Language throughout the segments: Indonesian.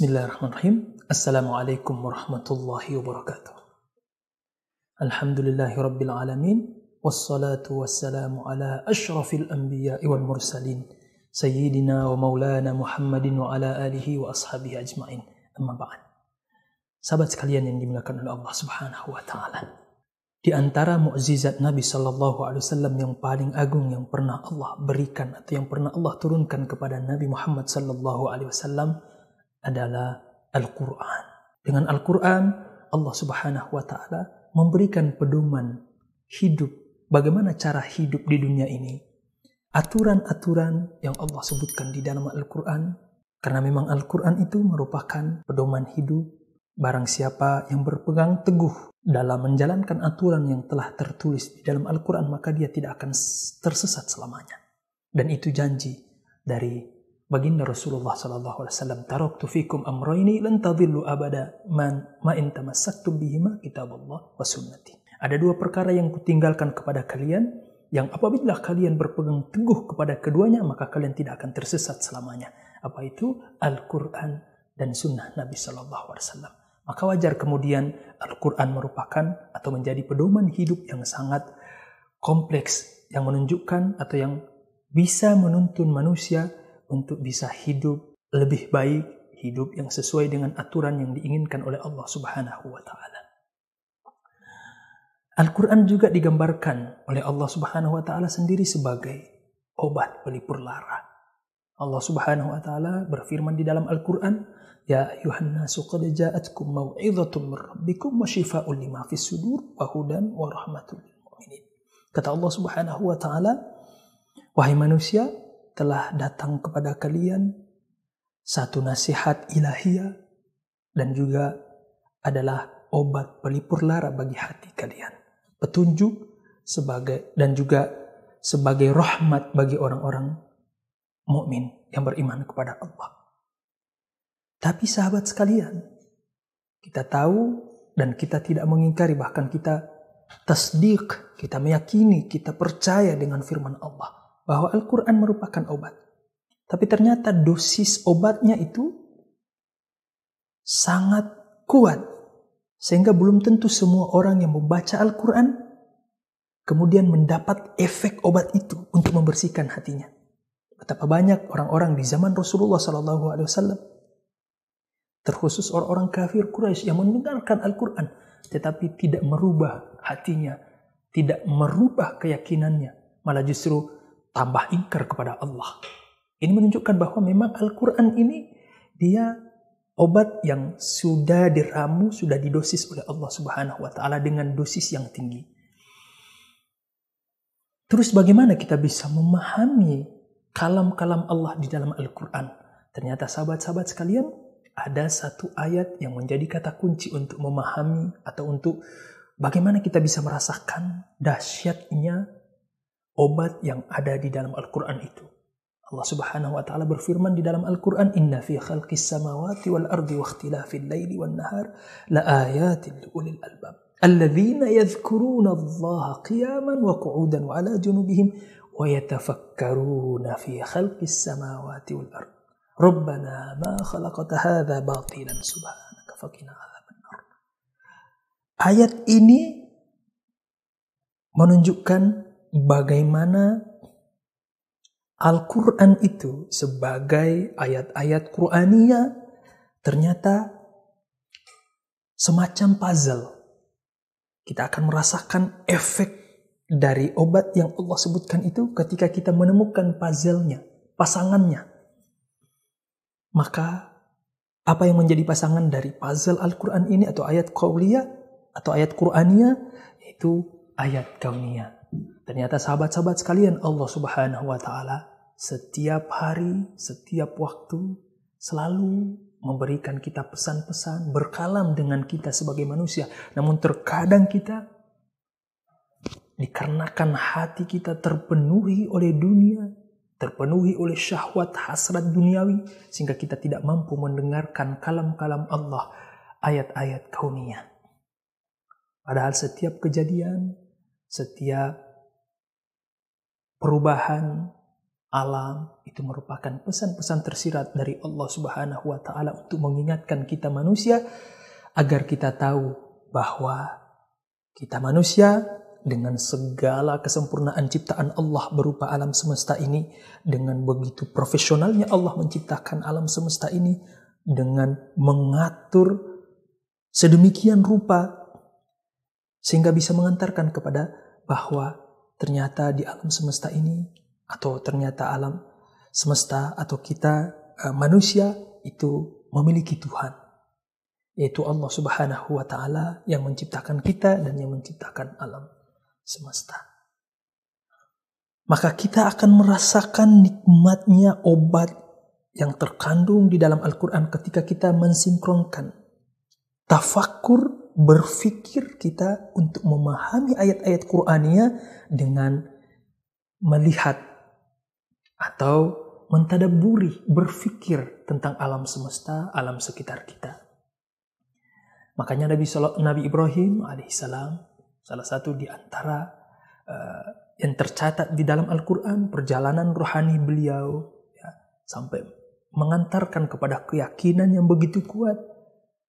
Bismillahirrahmanirrahim. Assalamualaikum warahmatullahi wabarakatuh. Alhamdulillahi rabbil alamin. Wassalatu wassalamu ala ashrafil anbiya wal mursalin. Sayyidina wa maulana Muhammadin wa ala alihi wa ashabihi ajma'in. Amma ba'd. Sahabat sekalian yang dimuliakan oleh Allah Subhanahu wa taala. Di antara mukjizat Nabi Shallallahu Alaihi Wasallam yang paling agung yang pernah Allah berikan atau yang pernah Allah turunkan kepada Nabi Muhammad Shallallahu Alaihi Wasallam adalah Al-Quran. Dengan Al-Quran, Allah Subhanahu wa Ta'ala memberikan pedoman hidup, bagaimana cara hidup di dunia ini. Aturan-aturan yang Allah sebutkan di dalam Al-Quran, karena memang Al-Quran itu merupakan pedoman hidup. Barang siapa yang berpegang teguh dalam menjalankan aturan yang telah tertulis di dalam Al-Quran, maka dia tidak akan tersesat selamanya. Dan itu janji dari baginda Rasulullah sallallahu alaihi wasallam, "Taraktu fikum amrayni lan tadhillu abada man ma in tamassaktum bihima kitaballah wa sunnati." Ada dua perkara yang kutinggalkan kepada kalian yang apabila kalian berpegang teguh kepada keduanya maka kalian tidak akan tersesat selamanya. Apa itu? Al-Qur'an dan sunnah Nabi sallallahu alaihi wasallam. Maka wajar kemudian Al-Quran merupakan atau menjadi pedoman hidup yang sangat kompleks yang menunjukkan atau yang bisa menuntun manusia untuk bisa hidup lebih baik, hidup yang sesuai dengan aturan yang diinginkan oleh Allah Subhanahu wa taala. Al-Quran juga digambarkan oleh Allah Subhanahu wa taala sendiri sebagai obat pelipur lara. Allah Subhanahu wa taala berfirman di dalam Al-Qur'an, Ya ayuhan nasu qad ja'atkum mau'izatun min rabbikum wa lima fis sudur wa hudan wa rahmatul mu'minin. Kata Allah Subhanahu wa taala, wahai manusia, telah datang kepada kalian satu nasihat ilahiyah dan juga adalah obat pelipur lara bagi hati kalian. Petunjuk sebagai dan juga sebagai rahmat bagi orang-orang mukmin yang beriman kepada Allah. Tapi sahabat sekalian, kita tahu dan kita tidak mengingkari bahkan kita tasdik, kita meyakini, kita percaya dengan firman Allah bahwa Al-Qur'an merupakan obat. Tapi ternyata dosis obatnya itu sangat kuat sehingga belum tentu semua orang yang membaca Al-Qur'an kemudian mendapat efek obat itu untuk membersihkan hatinya. Betapa banyak orang-orang di zaman Rasulullah Wasallam terkhusus orang-orang kafir Quraisy yang mendengarkan Al-Quran tetapi tidak merubah hatinya, tidak merubah keyakinannya, malah justru tambah ingkar kepada Allah. Ini menunjukkan bahwa memang Al-Quran ini dia obat yang sudah diramu, sudah didosis oleh Allah Subhanahu wa taala dengan dosis yang tinggi. Terus bagaimana kita bisa memahami kalam-kalam Allah di dalam Al-Quran? Ternyata sahabat-sahabat sekalian, ada satu ayat yang menjadi kata kunci untuk memahami atau untuk bagaimana kita bisa merasakan dahsyatnya obat yang ada di dalam Al-Quran itu. Allah Subhanahu wa taala berfirman di dalam Al-Qur'an inna fi khalqis samawati wal ardi wa ikhtilafil laili wan nahar la ayatin li ulil albab alladzina yadhkuruna Allah qiyaman wa qu'udan wa ala junubihim wa yatafakkaruna fi khalqis samawati wal ardi Rabbana ma khalaqata hadha batilan subhanaka faqina adzabannar. Ayat ini menunjukkan bagaimana Al-Quran itu sebagai ayat-ayat Qur'aniyah ternyata semacam puzzle. Kita akan merasakan efek dari obat yang Allah sebutkan itu ketika kita menemukan puzzle-nya, pasangannya. Maka apa yang menjadi pasangan dari puzzle Al-Quran ini atau ayat Qawliyah atau ayat Qur'aniyah itu ayat Kauniyah. Ternyata sahabat-sahabat sekalian Allah Subhanahu wa taala setiap hari, setiap waktu selalu memberikan kita pesan-pesan, berkalam dengan kita sebagai manusia. Namun terkadang kita dikarenakan hati kita terpenuhi oleh dunia, terpenuhi oleh syahwat hasrat duniawi sehingga kita tidak mampu mendengarkan kalam-kalam Allah ayat-ayat kauniyah. Padahal setiap kejadian, setiap perubahan, alam itu merupakan pesan-pesan tersirat dari Allah Subhanahu wa taala untuk mengingatkan kita manusia agar kita tahu bahwa kita manusia dengan segala kesempurnaan ciptaan Allah berupa alam semesta ini dengan begitu profesionalnya Allah menciptakan alam semesta ini dengan mengatur sedemikian rupa sehingga bisa mengantarkan kepada bahwa ternyata di alam semesta ini atau ternyata alam semesta atau kita uh, manusia itu memiliki Tuhan yaitu Allah Subhanahu wa taala yang menciptakan kita dan yang menciptakan alam semesta. Maka kita akan merasakan nikmatnya obat yang terkandung di dalam Al-Quran ketika kita mensinkronkan tafakur berfikir kita untuk memahami ayat-ayat Qur'annya dengan melihat atau mentadaburi, berfikir tentang alam semesta, alam sekitar kita. Makanya Nabi, Nabi Ibrahim alaihissalam salah satu di antara uh, yang tercatat di dalam Al-Quran perjalanan rohani beliau ya, sampai mengantarkan kepada keyakinan yang begitu kuat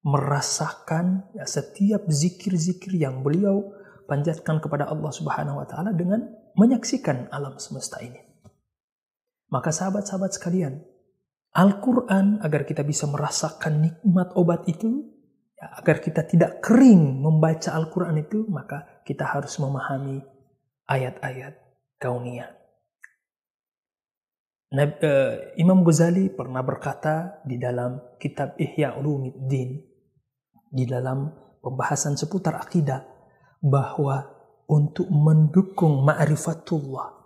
merasakan ya, setiap zikir-zikir yang beliau panjatkan kepada Allah Subhanahu wa taala dengan menyaksikan alam semesta ini. Maka sahabat-sahabat sekalian, Al-Quran agar kita bisa merasakan nikmat obat itu, ya, agar kita tidak kering membaca Al-Quran itu, maka kita harus memahami ayat-ayat kauniyah. uh, Imam Ghazali pernah berkata di dalam kitab Ihya Ulumuddin, di dalam pembahasan seputar akidah, bahwa untuk mendukung ma'rifatullah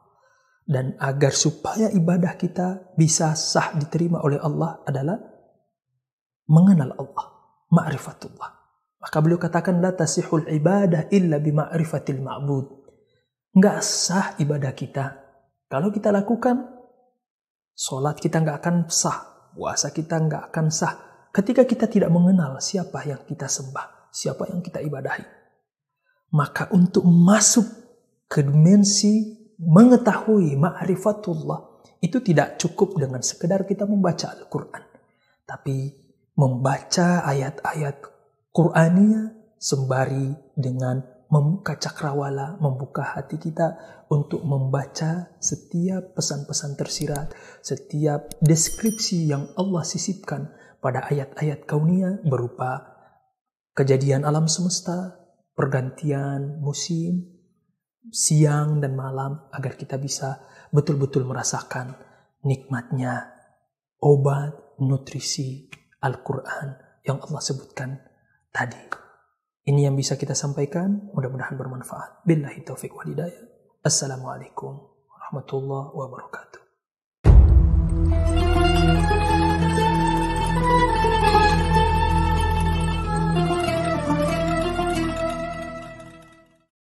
dan agar supaya ibadah kita bisa sah diterima oleh Allah adalah mengenal Allah, ma'rifatullah. Maka beliau katakan la tasihul ibadah illa bima'rifatil ma'bud. Enggak sah ibadah kita. Kalau kita lakukan, sholat kita enggak akan sah. Puasa kita enggak akan sah. Ketika kita tidak mengenal siapa yang kita sembah, siapa yang kita ibadahi. Maka untuk masuk ke dimensi mengetahui ma'rifatullah itu tidak cukup dengan sekedar kita membaca Al-Quran. Tapi membaca ayat-ayat Qur'ania sembari dengan membuka cakrawala, membuka hati kita untuk membaca setiap pesan-pesan tersirat, setiap deskripsi yang Allah sisipkan pada ayat-ayat kaunia berupa kejadian alam semesta, pergantian musim, siang dan malam agar kita bisa betul-betul merasakan nikmatnya obat nutrisi Al-Quran yang Allah sebutkan tadi. Ini yang bisa kita sampaikan, mudah-mudahan bermanfaat. Billahi taufiq wal. Assalamualaikum warahmatullahi wabarakatuh.